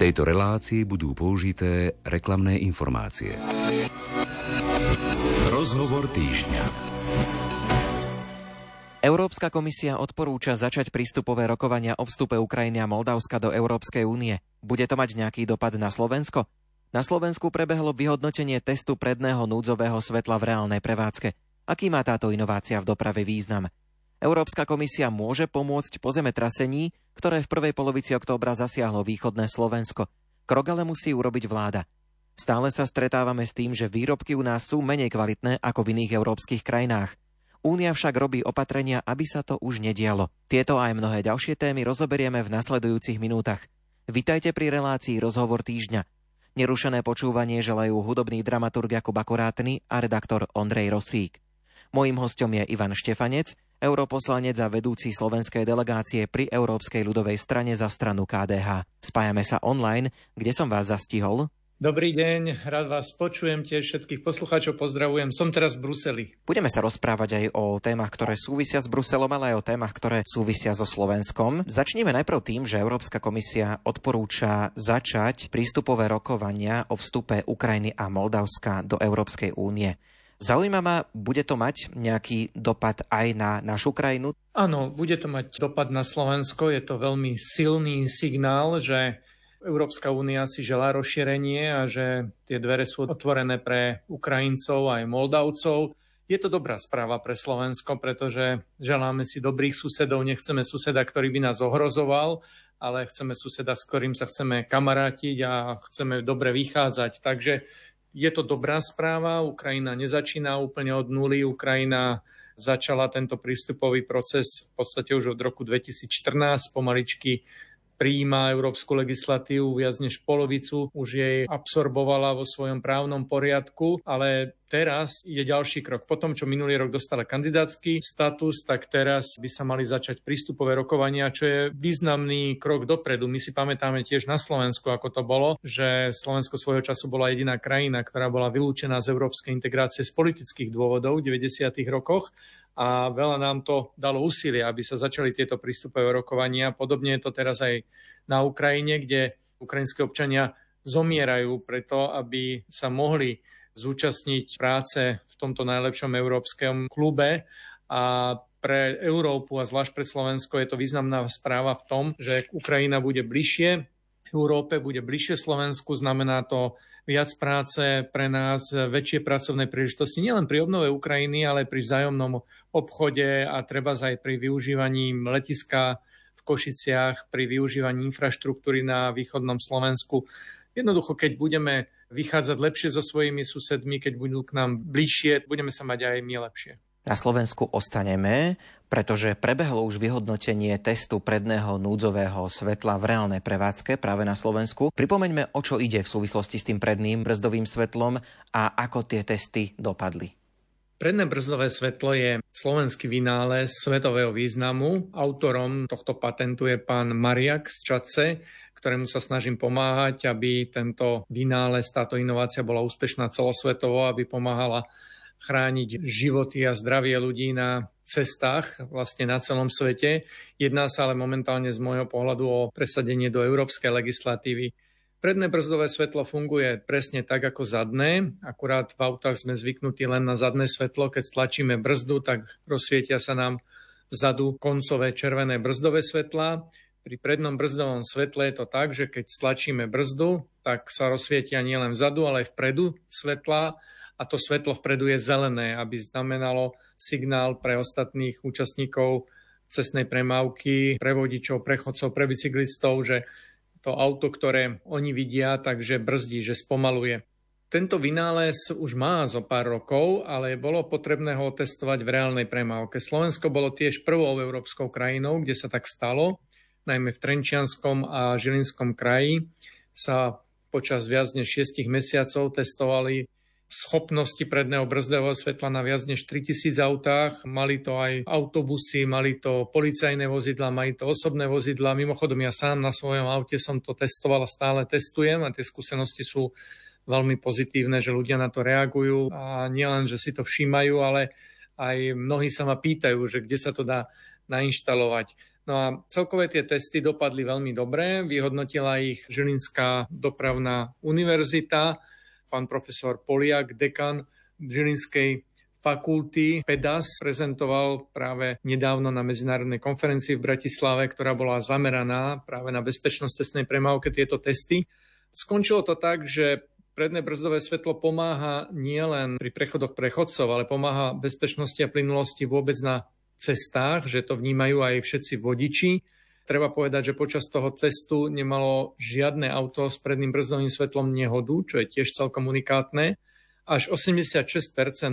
tejto relácii budú použité reklamné informácie. Rozhovor týždňa. Európska komisia odporúča začať prístupové rokovania o vstupe Ukrajiny a Moldavska do Európskej únie. Bude to mať nejaký dopad na Slovensko? Na Slovensku prebehlo vyhodnotenie testu predného núdzového svetla v reálnej prevádzke. Aký má táto inovácia v doprave význam? Európska komisia môže pomôcť po zemetrasení, ktoré v prvej polovici októbra zasiahlo východné Slovensko. Krok ale musí urobiť vláda. Stále sa stretávame s tým, že výrobky u nás sú menej kvalitné ako v iných európskych krajinách. Únia však robí opatrenia, aby sa to už nedialo. Tieto aj mnohé ďalšie témy rozoberieme v nasledujúcich minútach. Vitajte pri relácii Rozhovor týždňa. Nerušené počúvanie želajú hudobný dramaturg Jakub Akurátny a redaktor Ondrej Rosík. Mojím hostom je Ivan Štefanec, europoslanec a vedúci slovenskej delegácie pri Európskej ľudovej strane za stranu KDH. Spájame sa online, kde som vás zastihol. Dobrý deň, rád vás počujem, tiež všetkých poslucháčov pozdravujem. Som teraz v Bruseli. Budeme sa rozprávať aj o témach, ktoré súvisia s Bruselom, ale aj o témach, ktoré súvisia so Slovenskom. Začneme najprv tým, že Európska komisia odporúča začať prístupové rokovania o vstupe Ukrajiny a Moldavska do Európskej únie. Zaujíma ma, bude to mať nejaký dopad aj na našu krajinu? Áno, bude to mať dopad na Slovensko. Je to veľmi silný signál, že Európska únia si želá rozšírenie a že tie dvere sú otvorené pre Ukrajincov aj Moldavcov. Je to dobrá správa pre Slovensko, pretože želáme si dobrých susedov, nechceme suseda, ktorý by nás ohrozoval, ale chceme suseda, s ktorým sa chceme kamarátiť a chceme dobre vychádzať. Takže je to dobrá správa. Ukrajina nezačína úplne od nuly. Ukrajina začala tento prístupový proces v podstate už od roku 2014 pomaličky prijíma európsku legislatívu, viac než polovicu už jej absorbovala vo svojom právnom poriadku, ale teraz je ďalší krok. Po tom, čo minulý rok dostala kandidátsky status, tak teraz by sa mali začať prístupové rokovania, čo je významný krok dopredu. My si pamätáme tiež na Slovensku, ako to bolo, že Slovensko svojho času bola jediná krajina, ktorá bola vylúčená z európskej integrácie z politických dôvodov v 90. rokoch a veľa nám to dalo úsilie, aby sa začali tieto prístupové rokovania. Podobne je to teraz aj na Ukrajine, kde ukrajinské občania zomierajú preto, aby sa mohli zúčastniť práce v tomto najlepšom európskom klube a pre Európu a zvlášť pre Slovensko je to významná správa v tom, že Ukrajina bude bližšie Európe, bude bližšie Slovensku, znamená to viac práce pre nás, väčšie pracovné príležitosti, nielen pri obnove Ukrajiny, ale pri vzájomnom obchode a treba aj pri využívaní letiska v Košiciach, pri využívaní infraštruktúry na východnom Slovensku. Jednoducho, keď budeme vychádzať lepšie so svojimi susedmi, keď budú k nám bližšie, budeme sa mať aj my lepšie. Na Slovensku ostaneme, pretože prebehlo už vyhodnotenie testu predného núdzového svetla v reálnej prevádzke práve na Slovensku. Pripomeňme, o čo ide v súvislosti s tým predným brzdovým svetlom a ako tie testy dopadli. Predné brzdové svetlo je slovenský vynález svetového významu. Autorom tohto patentu je pán Mariak z Čace, ktorému sa snažím pomáhať, aby tento vynález, táto inovácia bola úspešná celosvetovo, aby pomáhala chrániť životy a zdravie ľudí na cestách vlastne na celom svete. Jedná sa ale momentálne z môjho pohľadu o presadenie do európskej legislatívy. Predné brzdové svetlo funguje presne tak ako zadné, akurát v autách sme zvyknutí len na zadné svetlo. Keď stlačíme brzdu, tak rozsvietia sa nám vzadu koncové červené brzdové svetla. Pri prednom brzdovom svetle je to tak, že keď stlačíme brzdu, tak sa rozsvietia nielen vzadu, ale aj vpredu svetla a to svetlo vpredu je zelené, aby znamenalo signál pre ostatných účastníkov cestnej premávky, pre vodičov, pre pre bicyklistov, že to auto, ktoré oni vidia, takže brzdí, že spomaluje. Tento vynález už má zo pár rokov, ale bolo potrebné ho testovať v reálnej premávke. Slovensko bolo tiež prvou európskou krajinou, kde sa tak stalo, najmä v Trenčianskom a Žilinskom kraji sa počas viac než 6 mesiacov testovali schopnosti predného brzdového svetla na viac než 3000 autách. Mali to aj autobusy, mali to policajné vozidla, mali to osobné vozidla. Mimochodom, ja sám na svojom aute som to testoval a stále testujem a tie skúsenosti sú veľmi pozitívne, že ľudia na to reagujú a nielen, že si to všímajú, ale aj mnohí sa ma pýtajú, že kde sa to dá nainštalovať. No a celkové tie testy dopadli veľmi dobre, vyhodnotila ich Žilinská dopravná univerzita, pán profesor Poliak, dekan Žilinskej fakulty PEDAS prezentoval práve nedávno na medzinárodnej konferencii v Bratislave, ktorá bola zameraná práve na bezpečnosť testnej premávke tieto testy. Skončilo to tak, že predné brzdové svetlo pomáha nielen pri prechodoch prechodcov, ale pomáha bezpečnosti a plynulosti vôbec na cestách, že to vnímajú aj všetci vodiči. Treba povedať, že počas toho testu nemalo žiadne auto s predným brzdovým svetlom nehodu, čo je tiež celkom unikátne. Až 86%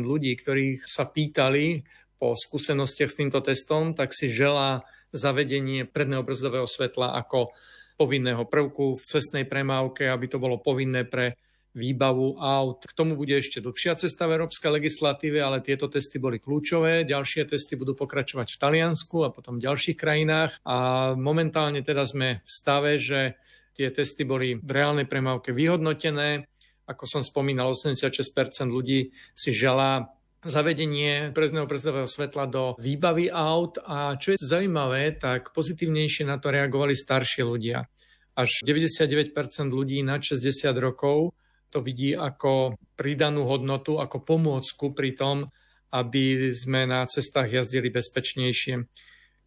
ľudí, ktorých sa pýtali po skúsenostiach s týmto testom, tak si želá zavedenie predného brzdového svetla ako povinného prvku v cestnej premávke, aby to bolo povinné pre výbavu aut. K tomu bude ešte dlhšia cesta v európskej legislatíve, ale tieto testy boli kľúčové. Ďalšie testy budú pokračovať v Taliansku a potom v ďalších krajinách. A momentálne teda sme v stave, že tie testy boli v reálnej premávke vyhodnotené. Ako som spomínal, 86% ľudí si želá zavedenie predného brzdového svetla do výbavy aut a čo je zaujímavé, tak pozitívnejšie na to reagovali staršie ľudia. Až 99% ľudí nad 60 rokov to vidí ako pridanú hodnotu, ako pomôcku pri tom, aby sme na cestách jazdili bezpečnejšie.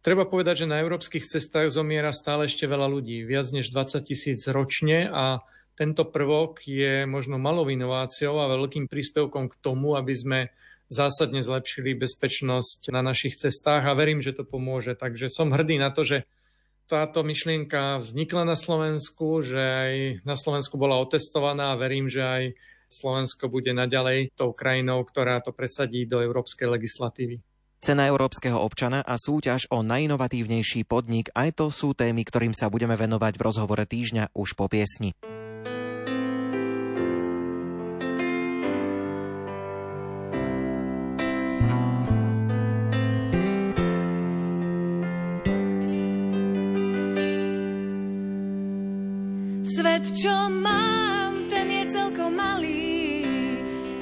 Treba povedať, že na európskych cestách zomiera stále ešte veľa ľudí, viac než 20 tisíc ročne a tento prvok je možno malou inováciou a veľkým príspevkom k tomu, aby sme zásadne zlepšili bezpečnosť na našich cestách a verím, že to pomôže. Takže som hrdý na to, že táto myšlienka vznikla na Slovensku, že aj na Slovensku bola otestovaná a verím, že aj Slovensko bude naďalej tou krajinou, ktorá to presadí do európskej legislatívy. Cena európskeho občana a súťaž o najinovatívnejší podnik, aj to sú témy, ktorým sa budeme venovať v rozhovore týždňa už po piesni. Čo mám, ten je celkom malý.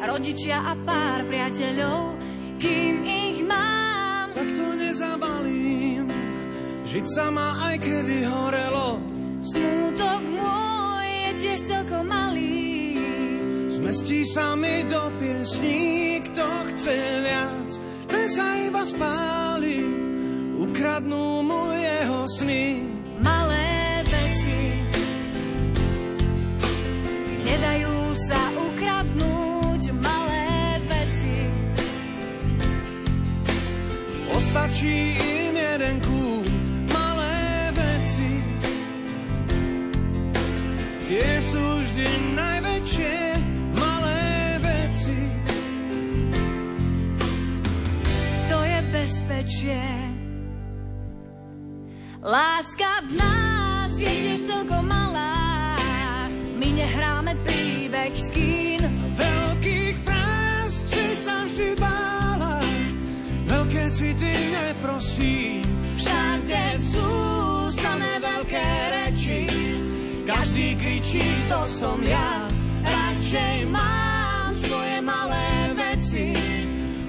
Rodičia a pár priateľov, kým ich mám. Tak to nezabalím, žiť sama aj keby horelo. Smútok môj je tiež celkom malý. Zmestí sa mi do piesní, kto chce viac, ten sa iba spáli. Ukradnú mu jeho sny. Malé nedajú sa ukradnúť malé veci. Ostačí im jeden kút, malé veci. Tie sú vždy najväčšie, malé veci. To je bezpečie. Láska v nás je tiež celkom malá my nehráme príbeh z kín. Veľkých fráz, či sa vždy bála, veľké city neprosí. Všade sú samé veľké reči, každý kričí, to som ja. Radšej mám svoje malé veci,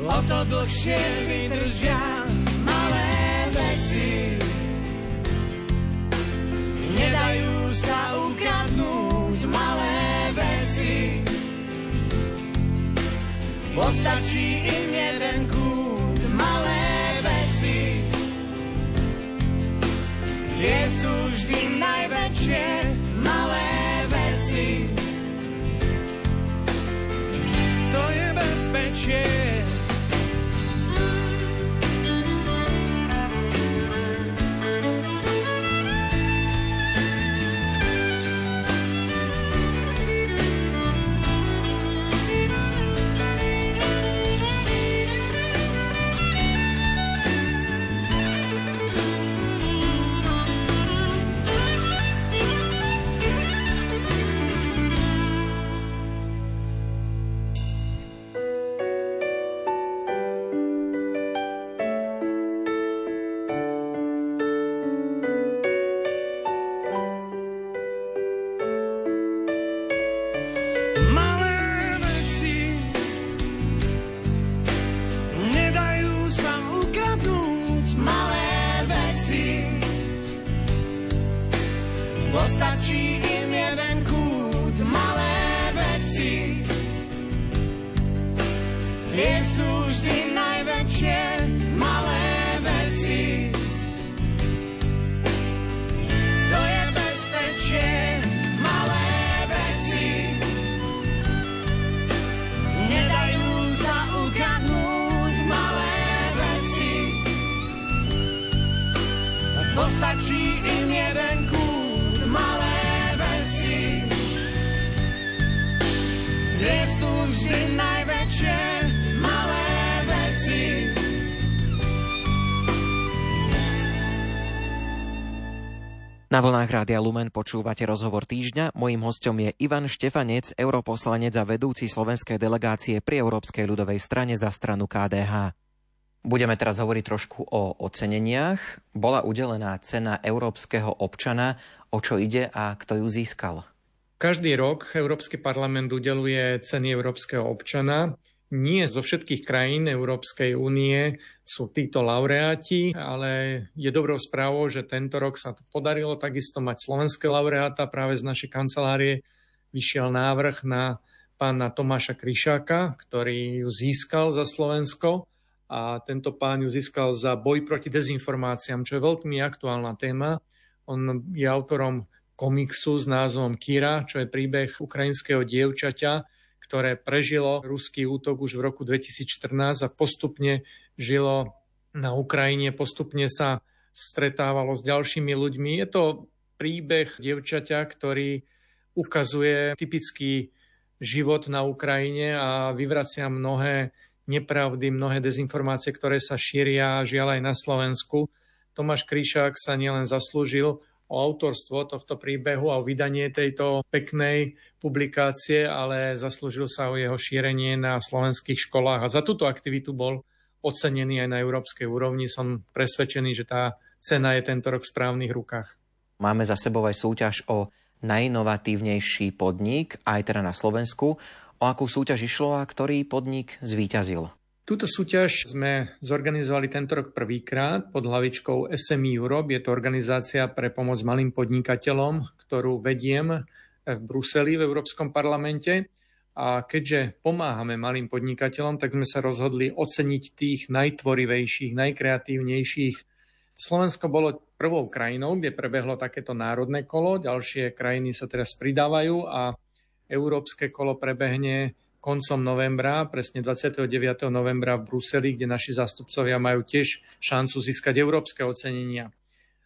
o to dlhšie vydržia malé veci. Nedajú sa ukradnúť Postačí im jeden kút, malé veci. Tie sú vždy najväčšie, malé veci. To je bezpečie, Na vlnách Rádia Lumen počúvate rozhovor týždňa. Mojím hostom je Ivan Štefanec, europoslanec a vedúci slovenskej delegácie pri Európskej ľudovej strane za stranu KDH. Budeme teraz hovoriť trošku o oceneniach. Bola udelená cena európskeho občana. O čo ide a kto ju získal? Každý rok Európsky parlament udeluje ceny európskeho občana. Nie zo všetkých krajín Európskej únie sú títo laureáti, ale je dobrou správou, že tento rok sa podarilo takisto mať slovenské laureáta. Práve z našej kancelárie vyšiel návrh na pána Tomáša Kryšáka, ktorý ju získal za Slovensko a tento pán ju získal za boj proti dezinformáciám, čo je veľmi aktuálna téma. On je autorom komiksu s názvom Kira, čo je príbeh ukrajinského dievčaťa, ktoré prežilo ruský útok už v roku 2014 a postupne žilo na Ukrajine, postupne sa stretávalo s ďalšími ľuďmi. Je to príbeh dievčaťa, ktorý ukazuje typický život na Ukrajine a vyvracia mnohé nepravdy, mnohé dezinformácie, ktoré sa šíria žiaľ aj na Slovensku. Tomáš Kryšák sa nielen zaslúžil o autorstvo tohto príbehu a o vydanie tejto peknej publikácie, ale zaslúžil sa o jeho šírenie na slovenských školách a za túto aktivitu bol ocenený aj na európskej úrovni. Som presvedčený, že tá cena je tento rok v správnych rukách. Máme za sebou aj súťaž o najinovatívnejší podnik, aj teda na Slovensku. O akú súťaž išlo a ktorý podnik zvíťazil? Túto súťaž sme zorganizovali tento rok prvýkrát pod hlavičkou SME Europe. Je to organizácia pre pomoc malým podnikateľom, ktorú vediem v Bruseli v Európskom parlamente. A keďže pomáhame malým podnikateľom, tak sme sa rozhodli oceniť tých najtvorivejších, najkreatívnejších. Slovensko bolo prvou krajinou, kde prebehlo takéto národné kolo. Ďalšie krajiny sa teraz pridávajú a európske kolo prebehne koncom novembra, presne 29. novembra v Bruseli, kde naši zástupcovia majú tiež šancu získať európske ocenenia.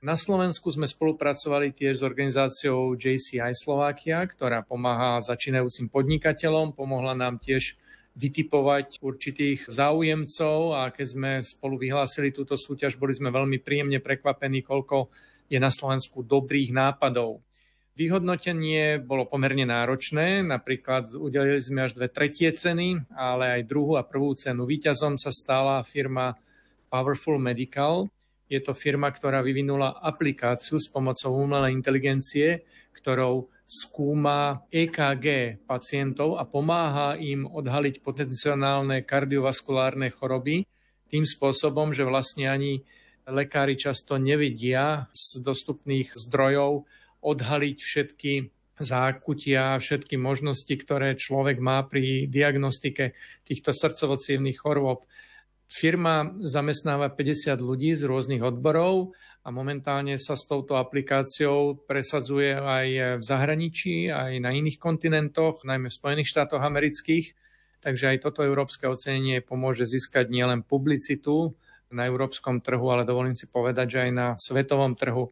Na Slovensku sme spolupracovali tiež s organizáciou JCI Slovakia, ktorá pomáha začínajúcim podnikateľom, pomohla nám tiež vytipovať určitých záujemcov a keď sme spolu vyhlásili túto súťaž, boli sme veľmi príjemne prekvapení, koľko je na Slovensku dobrých nápadov. Vyhodnotenie bolo pomerne náročné, napríklad udelili sme až dve tretie ceny, ale aj druhú a prvú cenu. Výťazom sa stala firma Powerful Medical. Je to firma, ktorá vyvinula aplikáciu s pomocou umelej inteligencie, ktorou skúma EKG pacientov a pomáha im odhaliť potenciálne kardiovaskulárne choroby tým spôsobom, že vlastne ani lekári často nevidia z dostupných zdrojov, odhaliť všetky zákutia, všetky možnosti, ktoré človek má pri diagnostike týchto srdcovo chorôb. Firma zamestnáva 50 ľudí z rôznych odborov a momentálne sa s touto aplikáciou presadzuje aj v zahraničí, aj na iných kontinentoch, najmä v Spojených štátoch amerických. Takže aj toto európske ocenenie pomôže získať nielen publicitu na európskom trhu, ale dovolím si povedať, že aj na svetovom trhu.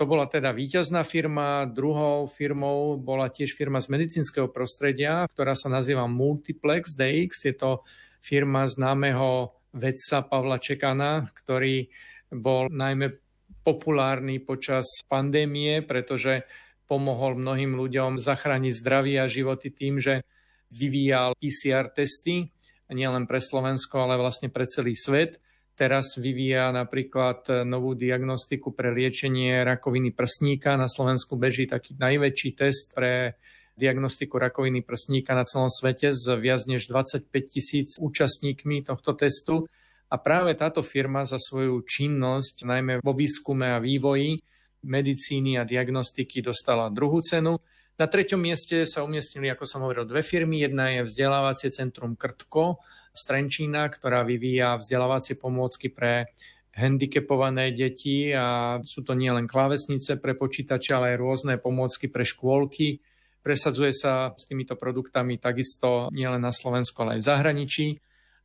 To bola teda víťazná firma. Druhou firmou bola tiež firma z medicínskeho prostredia, ktorá sa nazýva Multiplex DX. Je to firma známeho vedca Pavla Čekana, ktorý bol najmä populárny počas pandémie, pretože pomohol mnohým ľuďom zachrániť zdravie a životy tým, že vyvíjal PCR testy, nielen pre Slovensko, ale vlastne pre celý svet teraz vyvíja napríklad novú diagnostiku pre liečenie rakoviny prsníka. Na Slovensku beží taký najväčší test pre diagnostiku rakoviny prsníka na celom svete s viac než 25 tisíc účastníkmi tohto testu. A práve táto firma za svoju činnosť, najmä vo výskume a vývoji medicíny a diagnostiky, dostala druhú cenu. Na treťom mieste sa umiestnili, ako som hovoril, dve firmy. Jedna je vzdelávacie centrum Krtko, z Trenčína, ktorá vyvíja vzdelávacie pomôcky pre handicapované deti a sú to nielen klávesnice pre počítače, ale aj rôzne pomôcky pre škôlky. Presadzuje sa s týmito produktami takisto nielen na Slovensku, ale aj v zahraničí.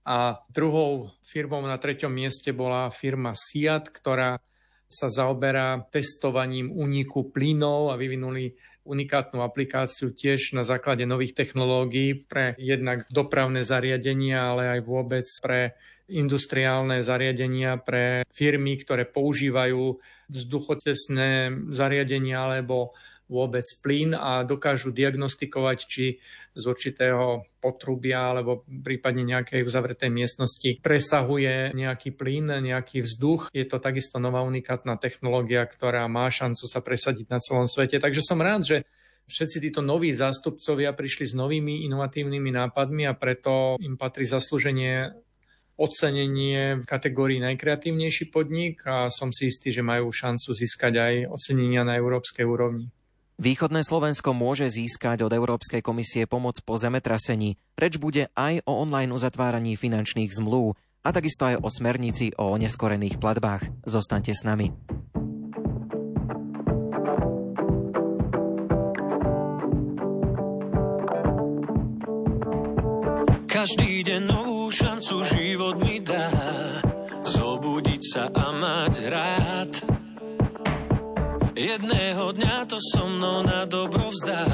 A druhou firmou na treťom mieste bola firma Siat, ktorá sa zaoberá testovaním úniku plynov a vyvinuli unikátnu aplikáciu tiež na základe nových technológií pre jednak dopravné zariadenia, ale aj vôbec pre industriálne zariadenia pre firmy, ktoré používajú vzduchotesné zariadenia alebo vôbec plyn a dokážu diagnostikovať, či z určitého potrubia alebo prípadne nejakej uzavretej miestnosti presahuje nejaký plyn, nejaký vzduch. Je to takisto nová unikátna technológia, ktorá má šancu sa presadiť na celom svete. Takže som rád, že všetci títo noví zástupcovia prišli s novými inovatívnymi nápadmi a preto im patrí zaslúženie ocenenie v kategórii najkreatívnejší podnik a som si istý, že majú šancu získať aj ocenenia na európskej úrovni. Východné Slovensko môže získať od Európskej komisie pomoc po zemetrasení. Reč bude aj o online uzatváraní finančných zmluv a takisto aj o smernici o neskorených platbách. Zostaňte s nami. Každý deň novú šancu život mi dá Zobudiť sa a mať rád Jedného dňa to so mnou na dobro vzdá.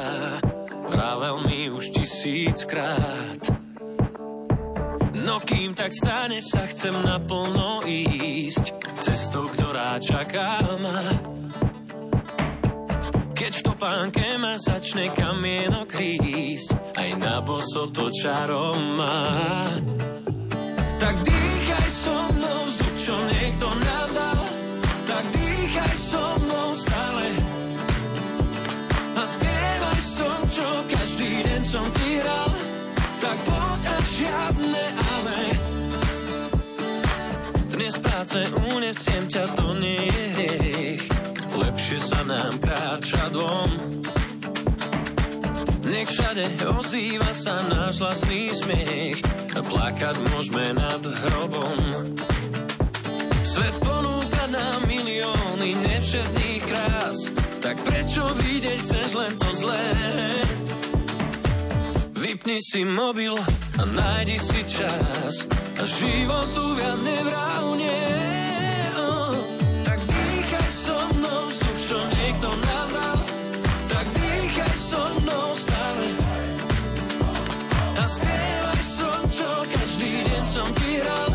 Vravel mi už tisíckrát. No kým tak stane sa chcem naplno ísť. Cestou, ktorá čaká ma. Keď v topánke ma začne kamienok rísť, aj na boso to čarom má. Tak dýchaj so mnou vzduch, čo niekto tak tak poď a žiadne ale. Dnes práce unesiem ťa, to nie je hriech lepšie sa nám kráča dvom. Nech všade ozýva sa náš vlastný smiech a plakať môžeme nad hrobom. Svet ponúka nám milióny nevšetných krás, tak prečo vidieť chceš len to zlé? Vypni si mobil a nájdi si čas a životu viac nevrávne. čo niekto nám dal, tak dýchaj so mnou stále. A spievaj som, čo každý deň som ti hral,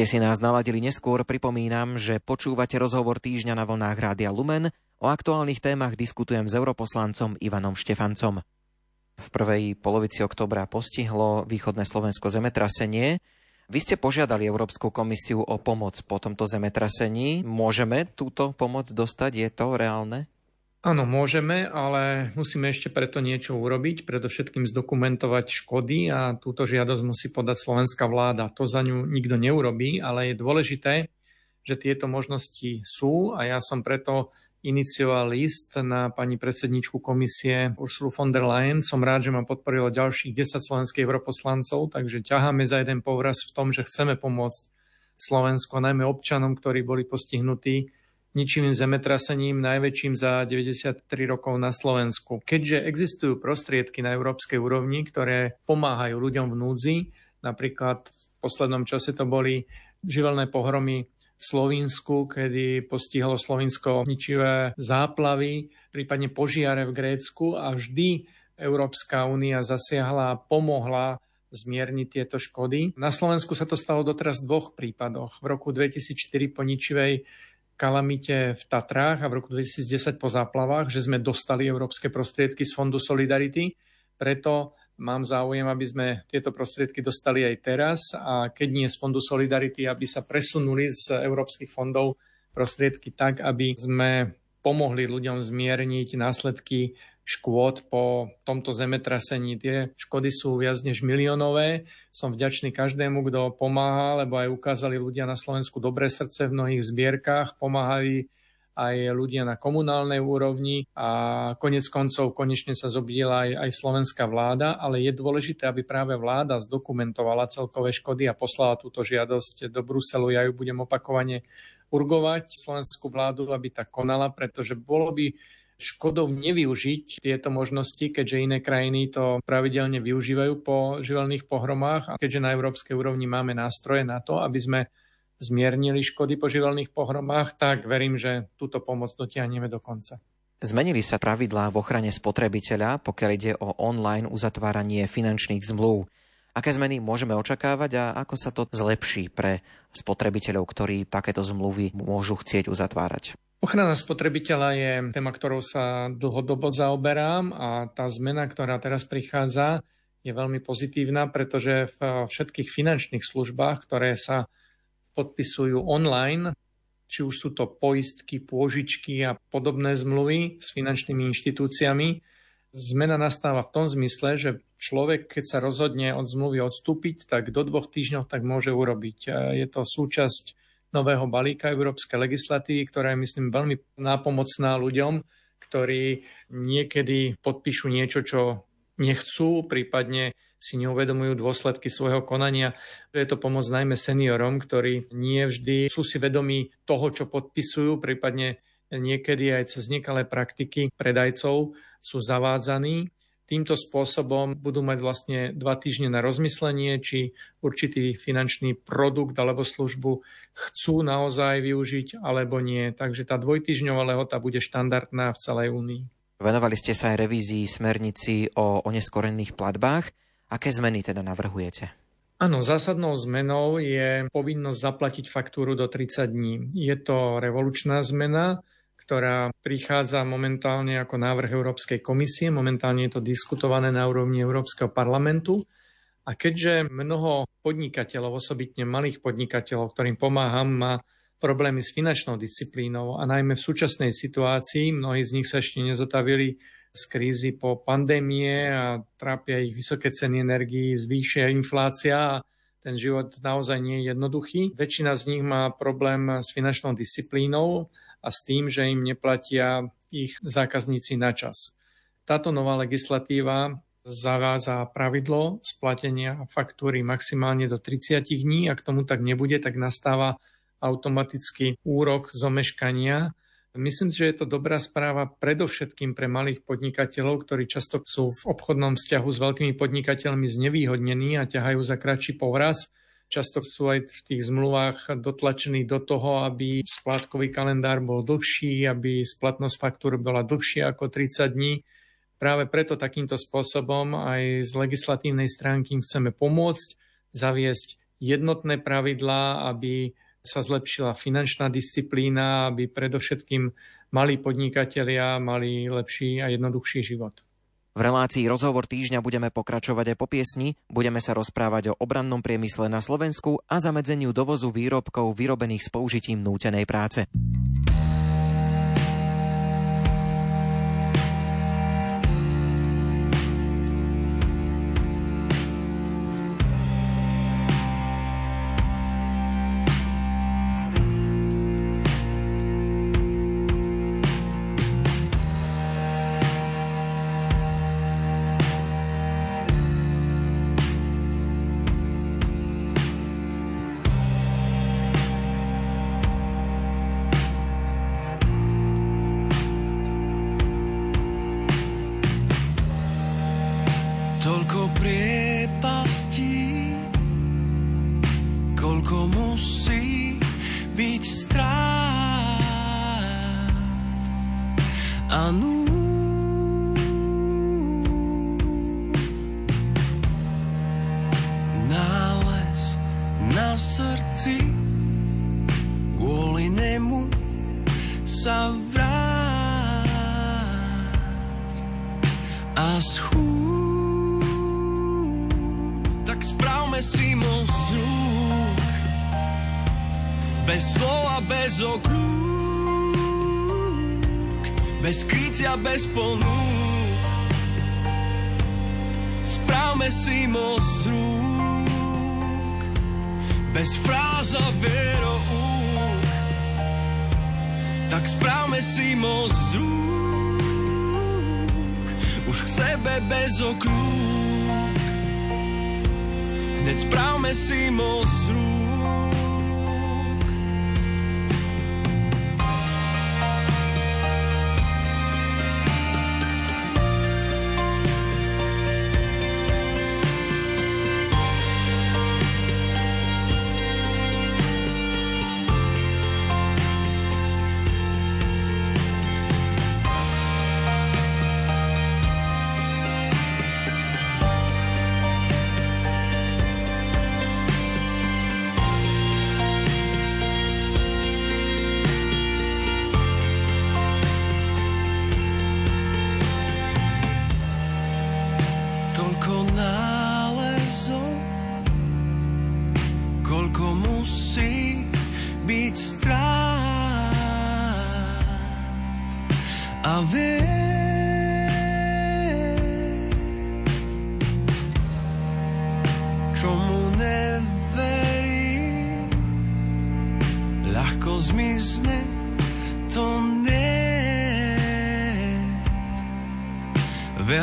ste si nás naladili neskôr, pripomínam, že počúvate rozhovor týždňa na vlnách Rádia Lumen. O aktuálnych témach diskutujem s europoslancom Ivanom Štefancom. V prvej polovici oktobra postihlo východné Slovensko zemetrasenie. Vy ste požiadali Európsku komisiu o pomoc po tomto zemetrasení. Môžeme túto pomoc dostať? Je to reálne? Áno, môžeme, ale musíme ešte preto niečo urobiť, predovšetkým zdokumentovať škody a túto žiadosť musí podať slovenská vláda. To za ňu nikto neurobí, ale je dôležité, že tieto možnosti sú a ja som preto inicioval list na pani predsedničku komisie Ursulu von der Leyen. Som rád, že ma podporilo ďalších 10 slovenských europoslancov, takže ťaháme za jeden povraz v tom, že chceme pomôcť Slovensku, najmä občanom, ktorí boli postihnutí ničivým zemetrasením, najväčším za 93 rokov na Slovensku. Keďže existujú prostriedky na európskej úrovni, ktoré pomáhajú ľuďom v núdzi, napríklad v poslednom čase to boli živelné pohromy v Slovensku, kedy postihlo Slovinsko ničivé záplavy, prípadne požiare v Grécku a vždy Európska únia zasiahla a pomohla zmierniť tieto škody. Na Slovensku sa to stalo doteraz v dvoch prípadoch. V roku 2004 po ničivej kalamite v Tatrách a v roku 2010 po záplavách, že sme dostali európske prostriedky z Fondu Solidarity. Preto mám záujem, aby sme tieto prostriedky dostali aj teraz a keď nie z Fondu Solidarity, aby sa presunuli z európskych fondov prostriedky tak, aby sme pomohli ľuďom zmierniť následky škôd po tomto zemetrasení. Tie škody sú viac než miliónové. Som vďačný každému, kto pomáha, lebo aj ukázali ľudia na Slovensku dobré srdce v mnohých zbierkach, pomáhali aj ľudia na komunálnej úrovni a konec koncov konečne sa zobudila aj, aj slovenská vláda, ale je dôležité, aby práve vláda zdokumentovala celkové škody a poslala túto žiadosť do Bruselu. Ja ju budem opakovane urgovať slovenskú vládu, aby tak konala, pretože bolo by škodou nevyužiť tieto možnosti, keďže iné krajiny to pravidelne využívajú po živelných pohromách a keďže na európskej úrovni máme nástroje na to, aby sme zmiernili škody po živelných pohromách, tak verím, že túto pomoc dotiahneme do konca. Zmenili sa pravidlá v ochrane spotrebiteľa, pokiaľ ide o online uzatváranie finančných zmluv. Aké zmeny môžeme očakávať a ako sa to zlepší pre spotrebiteľov, ktorí takéto zmluvy môžu chcieť uzatvárať? Ochrana spotrebiteľa je téma, ktorou sa dlhodobo zaoberám a tá zmena, ktorá teraz prichádza, je veľmi pozitívna, pretože v všetkých finančných službách, ktoré sa podpisujú online, či už sú to poistky, pôžičky a podobné zmluvy s finančnými inštitúciami. Zmena nastáva v tom zmysle, že človek, keď sa rozhodne od zmluvy odstúpiť, tak do dvoch týždňov tak môže urobiť. Je to súčasť nového balíka európskej legislatívy, ktorá je, myslím, veľmi nápomocná ľuďom, ktorí niekedy podpíšu niečo, čo nechcú, prípadne si neuvedomujú dôsledky svojho konania. Je to pomoc najmä seniorom, ktorí nie vždy sú si vedomí toho, čo podpisujú, prípadne niekedy aj cez nekalé praktiky predajcov sú zavádzaní. Týmto spôsobom budú mať vlastne dva týždne na rozmyslenie, či určitý finančný produkt alebo službu chcú naozaj využiť alebo nie. Takže tá dvojtyžňová lehota bude štandardná v celej únii. Venovali ste sa aj revízii smernici o oneskorených platbách. Aké zmeny teda navrhujete? Áno, zásadnou zmenou je povinnosť zaplatiť faktúru do 30 dní. Je to revolučná zmena, ktorá prichádza momentálne ako návrh Európskej komisie. Momentálne je to diskutované na úrovni Európskeho parlamentu. A keďže mnoho podnikateľov, osobitne malých podnikateľov, ktorým pomáham, má problémy s finančnou disciplínou a najmä v súčasnej situácii, mnohí z nich sa ešte nezotavili z krízy po pandémie a trápia ich vysoké ceny energií, zvýšia inflácia a ten život naozaj nie je jednoduchý. Väčšina z nich má problém s finančnou disciplínou a s tým, že im neplatia ich zákazníci na čas. Táto nová legislatíva zavádza pravidlo splatenia faktúry maximálne do 30 dní. Ak tomu tak nebude, tak nastáva automaticky úrok zomeškania Myslím že je to dobrá správa predovšetkým pre malých podnikateľov, ktorí často sú v obchodnom vzťahu s veľkými podnikateľmi znevýhodnení a ťahajú za kratší povraz. Často sú aj v tých zmluvách dotlačení do toho, aby splátkový kalendár bol dlhší, aby splatnosť faktúr bola dlhšia ako 30 dní. Práve preto takýmto spôsobom aj z legislatívnej stránky chceme pomôcť, zaviesť jednotné pravidlá, aby sa zlepšila finančná disciplína, aby predovšetkým malí podnikatelia mali lepší a jednoduchší život. V relácii Rozhovor týždňa budeme pokračovať aj po piesni, budeme sa rozprávať o obrannom priemysle na Slovensku a zamedzeniu dovozu výrobkov vyrobených s použitím nútenej práce. Bez fráza veroúk tak správme si moc z rúk, už k sebe bez okľúk. Hneď správme si moc z rúk.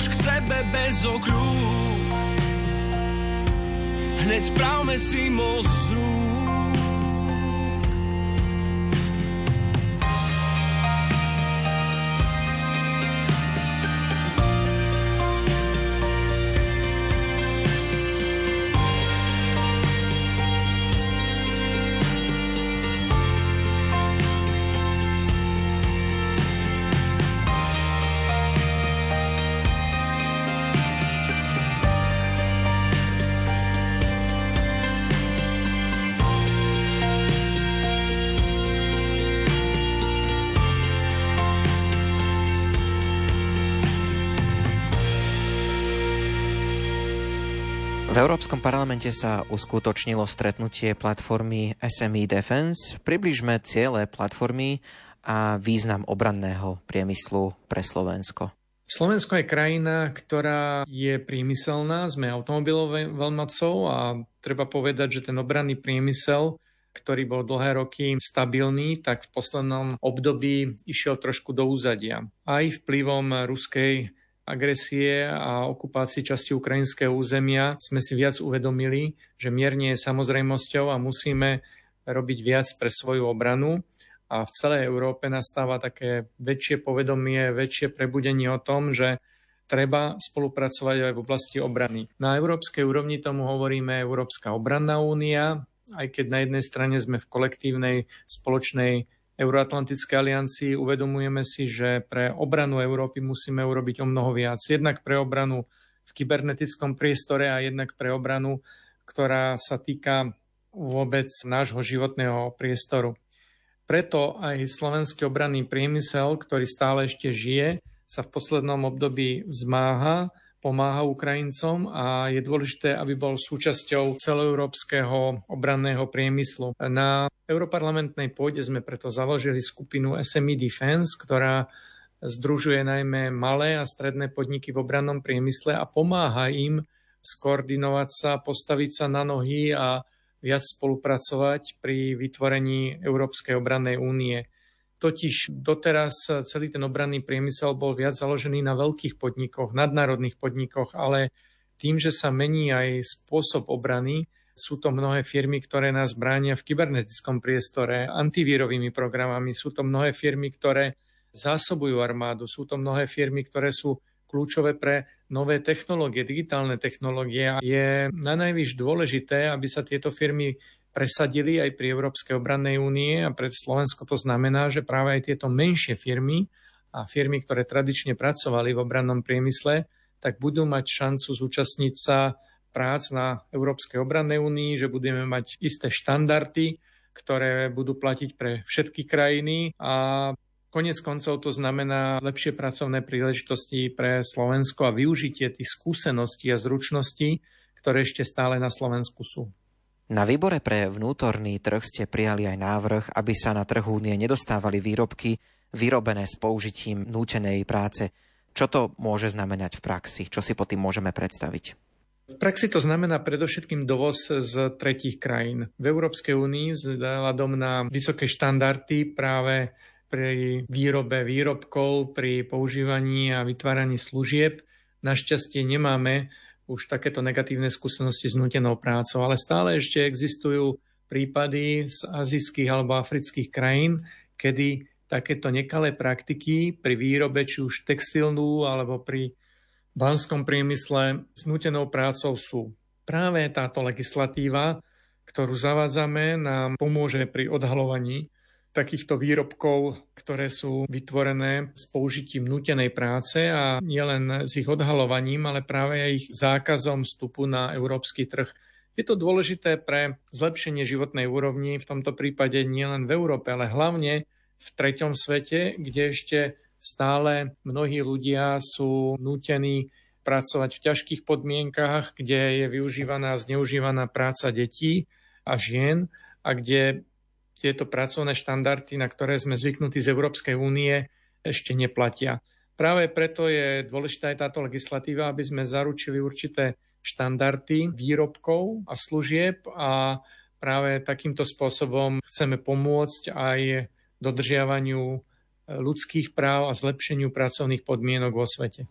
už k sebe bez okľúk. Hneď správme si moc z Európskom parlamente sa uskutočnilo stretnutie platformy SME Defense. Približme ciele platformy a význam obranného priemyslu pre Slovensko. Slovensko je krajina, ktorá je priemyselná, sme automobilovou veľmocou a treba povedať, že ten obranný priemysel, ktorý bol dlhé roky stabilný, tak v poslednom období išiel trošku do úzadia. Aj vplyvom ruskej agresie a okupácii časti ukrajinského územia sme si viac uvedomili, že mier nie je samozrejmosťou a musíme robiť viac pre svoju obranu. A v celej Európe nastáva také väčšie povedomie, väčšie prebudenie o tom, že treba spolupracovať aj v oblasti obrany. Na európskej úrovni tomu hovoríme Európska obranná únia, aj keď na jednej strane sme v kolektívnej spoločnej Euroatlantickej aliancii uvedomujeme si, že pre obranu Európy musíme urobiť o mnoho viac. Jednak pre obranu v kybernetickom priestore a jednak pre obranu, ktorá sa týka vôbec nášho životného priestoru. Preto aj slovenský obranný priemysel, ktorý stále ešte žije, sa v poslednom období vzmáha pomáha Ukrajincom a je dôležité, aby bol súčasťou celoeurópskeho obranného priemyslu. Na europarlamentnej pôde sme preto založili skupinu SME Defense, ktorá združuje najmä malé a stredné podniky v obrannom priemysle a pomáha im skoordinovať sa, postaviť sa na nohy a viac spolupracovať pri vytvorení Európskej obrannej únie. Totiž doteraz celý ten obranný priemysel bol viac založený na veľkých podnikoch, nadnárodných podnikoch, ale tým, že sa mení aj spôsob obrany, sú to mnohé firmy, ktoré nás bránia v kybernetickom priestore antivírovými programami, sú to mnohé firmy, ktoré zásobujú armádu, sú to mnohé firmy, ktoré sú kľúčové pre nové technológie, digitálne technológie. Je na najvyš dôležité, aby sa tieto firmy presadili aj pri Európskej obrannej únie a pre Slovensko to znamená, že práve aj tieto menšie firmy a firmy, ktoré tradične pracovali v obrannom priemysle, tak budú mať šancu zúčastniť sa prác na Európskej obrannej únii, že budeme mať isté štandardy, ktoré budú platiť pre všetky krajiny a Konec koncov to znamená lepšie pracovné príležitosti pre Slovensko a využitie tých skúseností a zručností, ktoré ešte stále na Slovensku sú. Na výbore pre vnútorný trh ste prijali aj návrh, aby sa na trhu únie nedostávali výrobky vyrobené s použitím nútenej práce. Čo to môže znamenať v praxi? Čo si pod tým môžeme predstaviť? V praxi to znamená predovšetkým dovoz z tretích krajín. V Európskej únii vzhľadom na vysoké štandardy práve pri výrobe výrobkov, pri používaní a vytváraní služieb. Našťastie nemáme už takéto negatívne skúsenosti s nutenou prácou, ale stále ešte existujú prípady z azijských alebo afrických krajín, kedy takéto nekalé praktiky pri výrobe, či už textilnú alebo pri banskom priemysle s nutenou prácou sú. Práve táto legislatíva, ktorú zavádzame, nám pomôže pri odhalovaní takýchto výrobkov, ktoré sú vytvorené s použitím nutenej práce a nielen s ich odhalovaním, ale práve aj ich zákazom vstupu na európsky trh. Je to dôležité pre zlepšenie životnej úrovni, v tomto prípade nielen v Európe, ale hlavne v treťom svete, kde ešte stále mnohí ľudia sú nútení pracovať v ťažkých podmienkach, kde je využívaná a zneužívaná práca detí a žien a kde tieto pracovné štandardy, na ktoré sme zvyknutí z Európskej únie, ešte neplatia. Práve preto je dôležitá aj táto legislatíva, aby sme zaručili určité štandardy výrobkov a služieb a práve takýmto spôsobom chceme pomôcť aj dodržiavaniu ľudských práv a zlepšeniu pracovných podmienok vo svete.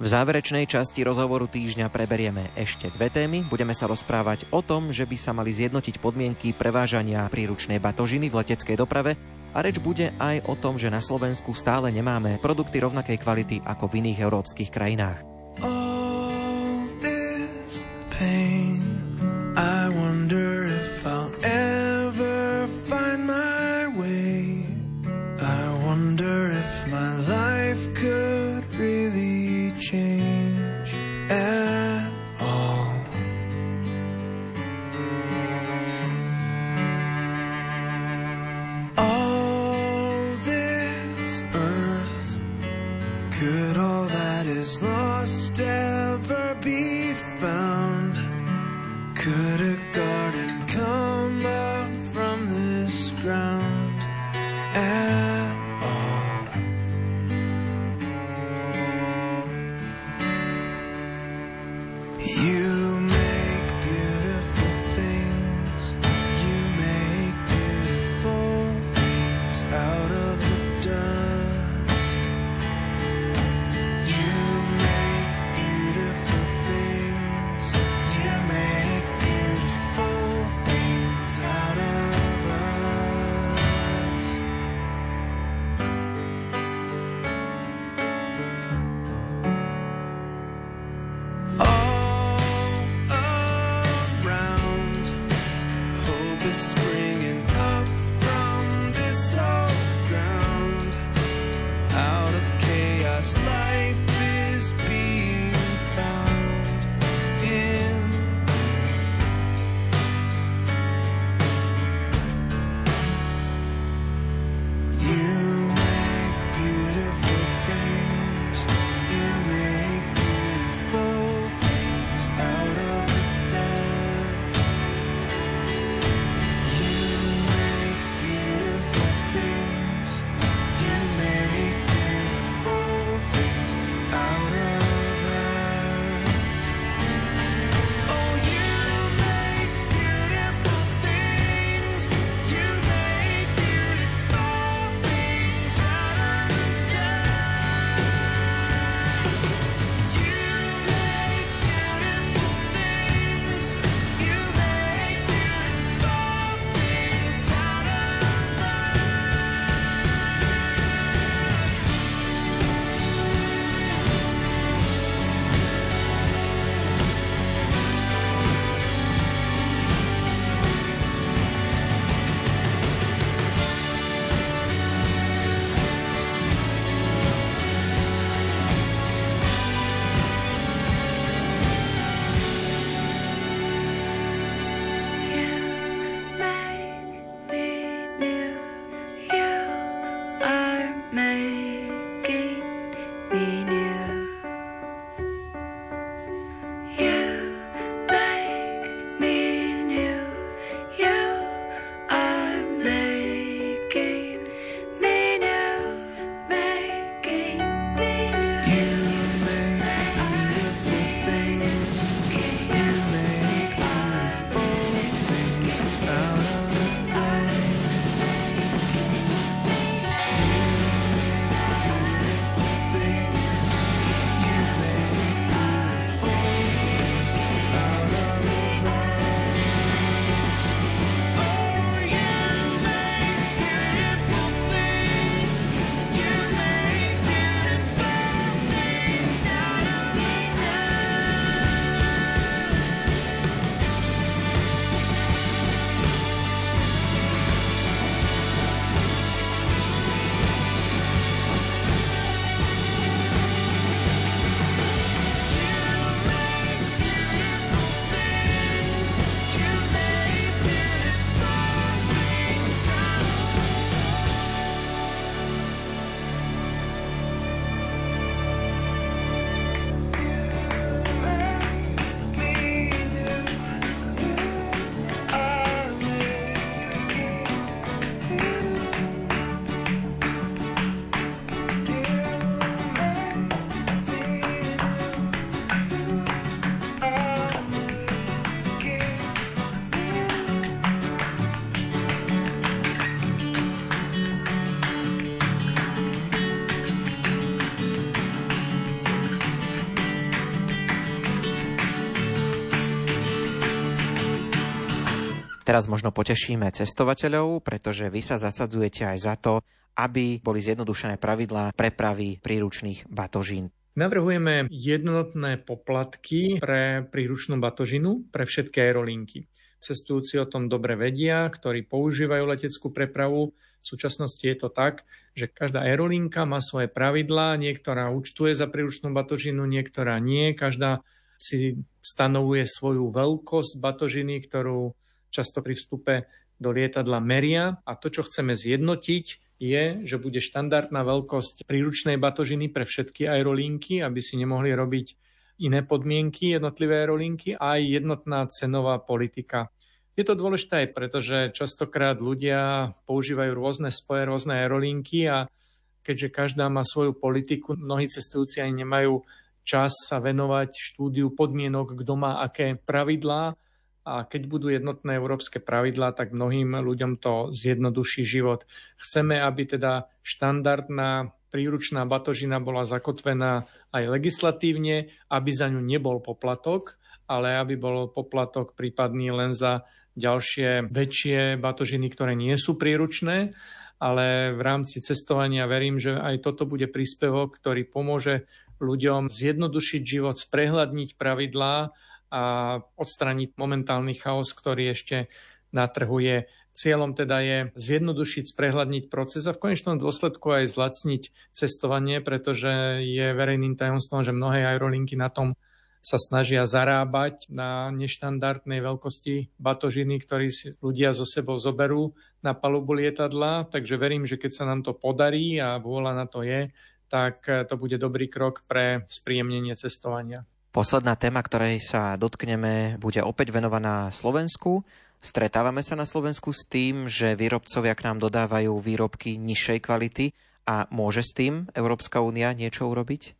V záverečnej časti rozhovoru týždňa preberieme ešte dve témy. Budeme sa rozprávať o tom, že by sa mali zjednotiť podmienky prevážania príručnej batožiny v leteckej doprave a reč bude aj o tom, že na Slovensku stále nemáme produkty rovnakej kvality ako v iných európskych krajinách. Teraz možno potešíme cestovateľov, pretože vy sa zasadzujete aj za to, aby boli zjednodušené pravidlá prepravy príručných batožín. Navrhujeme jednotné poplatky pre príručnú batožinu pre všetky aerolinky. Cestujúci o tom dobre vedia, ktorí používajú leteckú prepravu. V súčasnosti je to tak, že každá aerolinka má svoje pravidlá, niektorá účtuje za príručnú batožinu, niektorá nie. Každá si stanovuje svoju veľkosť batožiny, ktorú často pri vstupe do lietadla meria. A to, čo chceme zjednotiť, je, že bude štandardná veľkosť príručnej batožiny pre všetky aerolinky, aby si nemohli robiť iné podmienky jednotlivé aerolinky a aj jednotná cenová politika. Je to dôležité aj preto, že častokrát ľudia používajú rôzne spoje, rôzne aerolinky a keďže každá má svoju politiku, mnohí cestujúci aj nemajú čas sa venovať štúdiu podmienok, kto má aké pravidlá a keď budú jednotné európske pravidlá, tak mnohým ľuďom to zjednoduší život. Chceme, aby teda štandardná príručná batožina bola zakotvená aj legislatívne, aby za ňu nebol poplatok, ale aby bol poplatok prípadný len za ďalšie väčšie batožiny, ktoré nie sú príručné, ale v rámci cestovania verím, že aj toto bude príspevok, ktorý pomôže ľuďom zjednodušiť život, sprehľadniť pravidlá a odstraniť momentálny chaos, ktorý ešte na trhu je. Cieľom teda je zjednodušiť, sprehľadniť proces a v konečnom dôsledku aj zlacniť cestovanie, pretože je verejným tajomstvom, že mnohé aerolinky na tom sa snažia zarábať na neštandardnej veľkosti batožiny, ktorý si ľudia zo sebou zoberú na palubu lietadla. Takže verím, že keď sa nám to podarí a vôľa na to je, tak to bude dobrý krok pre spríjemnenie cestovania. Posledná téma, ktorej sa dotkneme, bude opäť venovaná Slovensku. Stretávame sa na Slovensku s tým, že výrobcovia k nám dodávajú výrobky nižšej kvality a môže s tým Európska únia niečo urobiť?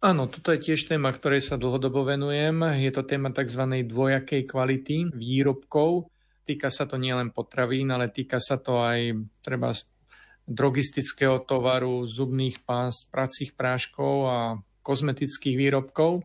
Áno, toto je tiež téma, ktorej sa dlhodobo venujem. Je to téma tzv. dvojakej kvality výrobkov. Týka sa to nielen potravín, ale týka sa to aj treba drogistického tovaru, zubných pás, pracích práškov a kozmetických výrobkov.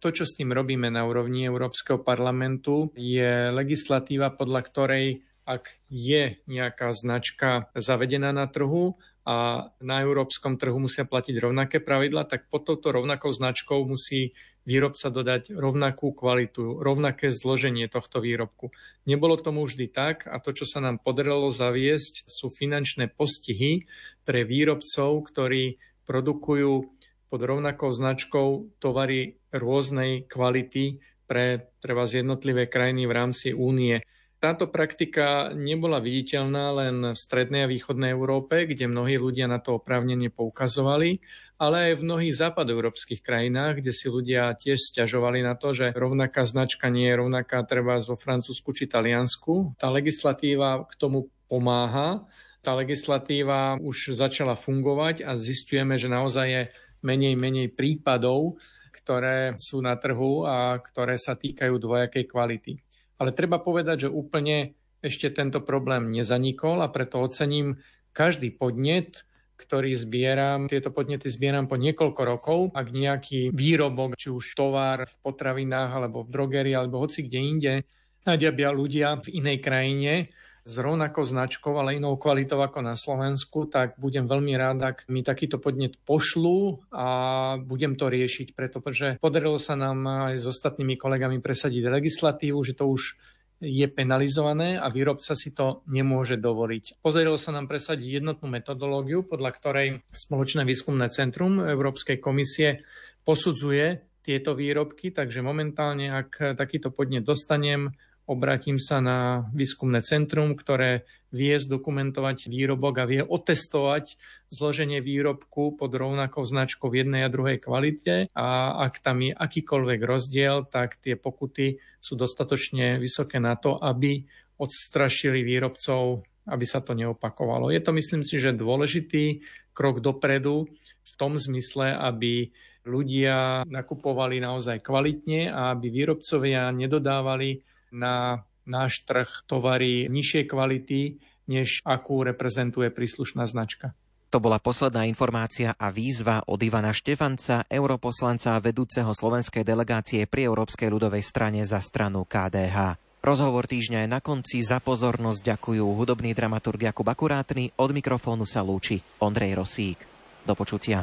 To, čo s tým robíme na úrovni Európskeho parlamentu, je legislatíva, podľa ktorej ak je nejaká značka zavedená na trhu a na európskom trhu musia platiť rovnaké pravidla, tak pod touto rovnakou značkou musí výrobca dodať rovnakú kvalitu, rovnaké zloženie tohto výrobku. Nebolo tomu vždy tak a to, čo sa nám podarilo zaviesť, sú finančné postihy pre výrobcov, ktorí produkujú pod rovnakou značkou tovary rôznej kvality pre treba jednotlivé krajiny v rámci únie. Táto praktika nebola viditeľná len v strednej a východnej Európe, kde mnohí ľudia na to oprávnene poukazovali, ale aj v mnohých západoeurópskych krajinách, kde si ľudia tiež stiažovali na to, že rovnaká značka nie je rovnaká treba vo Francúzsku či Taliansku. Tá legislatíva k tomu pomáha. Tá legislatíva už začala fungovať a zistujeme, že naozaj je menej, menej prípadov, ktoré sú na trhu a ktoré sa týkajú dvojakej kvality. Ale treba povedať, že úplne ešte tento problém nezanikol a preto ocením každý podnet, ktorý zbieram. Tieto podnety zbieram po niekoľko rokov. Ak nejaký výrobok, či už tovar v potravinách, alebo v drogerii, alebo hoci kde inde, nájdia ľudia v inej krajine, s rovnakou značkou, ale inou kvalitou ako na Slovensku, tak budem veľmi rád, ak mi takýto podnet pošlú a budem to riešiť, pretože podarilo sa nám aj s ostatnými kolegami presadiť legislatívu, že to už je penalizované a výrobca si to nemôže dovoliť. Podarilo sa nám presadiť jednotnú metodológiu, podľa ktorej Spoločné výskumné centrum Európskej komisie posudzuje tieto výrobky, takže momentálne, ak takýto podnet dostanem, obratím sa na výskumné centrum, ktoré vie zdokumentovať výrobok a vie otestovať zloženie výrobku pod rovnakou značkou v jednej a druhej kvalite a ak tam je akýkoľvek rozdiel, tak tie pokuty sú dostatočne vysoké na to, aby odstrašili výrobcov, aby sa to neopakovalo. Je to, myslím si, že dôležitý krok dopredu v tom zmysle, aby ľudia nakupovali naozaj kvalitne a aby výrobcovia nedodávali na náš trh tovary nižšej kvality, než akú reprezentuje príslušná značka. To bola posledná informácia a výzva od Ivana Štefanca, europoslanca a vedúceho slovenskej delegácie pri Európskej ľudovej strane za stranu KDH. Rozhovor týždňa je na konci. Za pozornosť ďakujú hudobný dramaturg Jakub Akurátny. Od mikrofónu sa lúči Ondrej Rosík. Do počutia.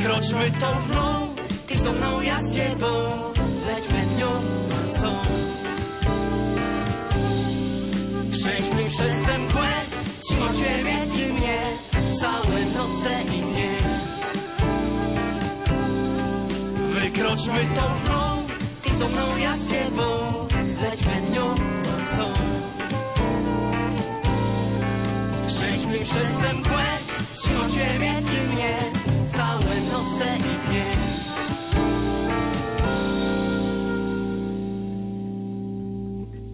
Vykročme tou mnou so mnou, ja s tebou, leďme dňou nocou. Przejdźmy przez tę mgłę, o ciebie, ty mnie, całe noce i dnie. Wykroczmy tą mgłą, ty so mną, ja z lećmy dnią nocą. Przejdźmy przez tę mgłę, o ciebie, ty mnie, całe noce i dnie.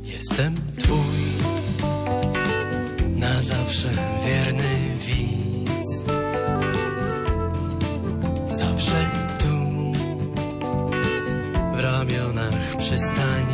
Jestem twój, na zawsze wierny widz. Zawsze tu, w ramionach przystań.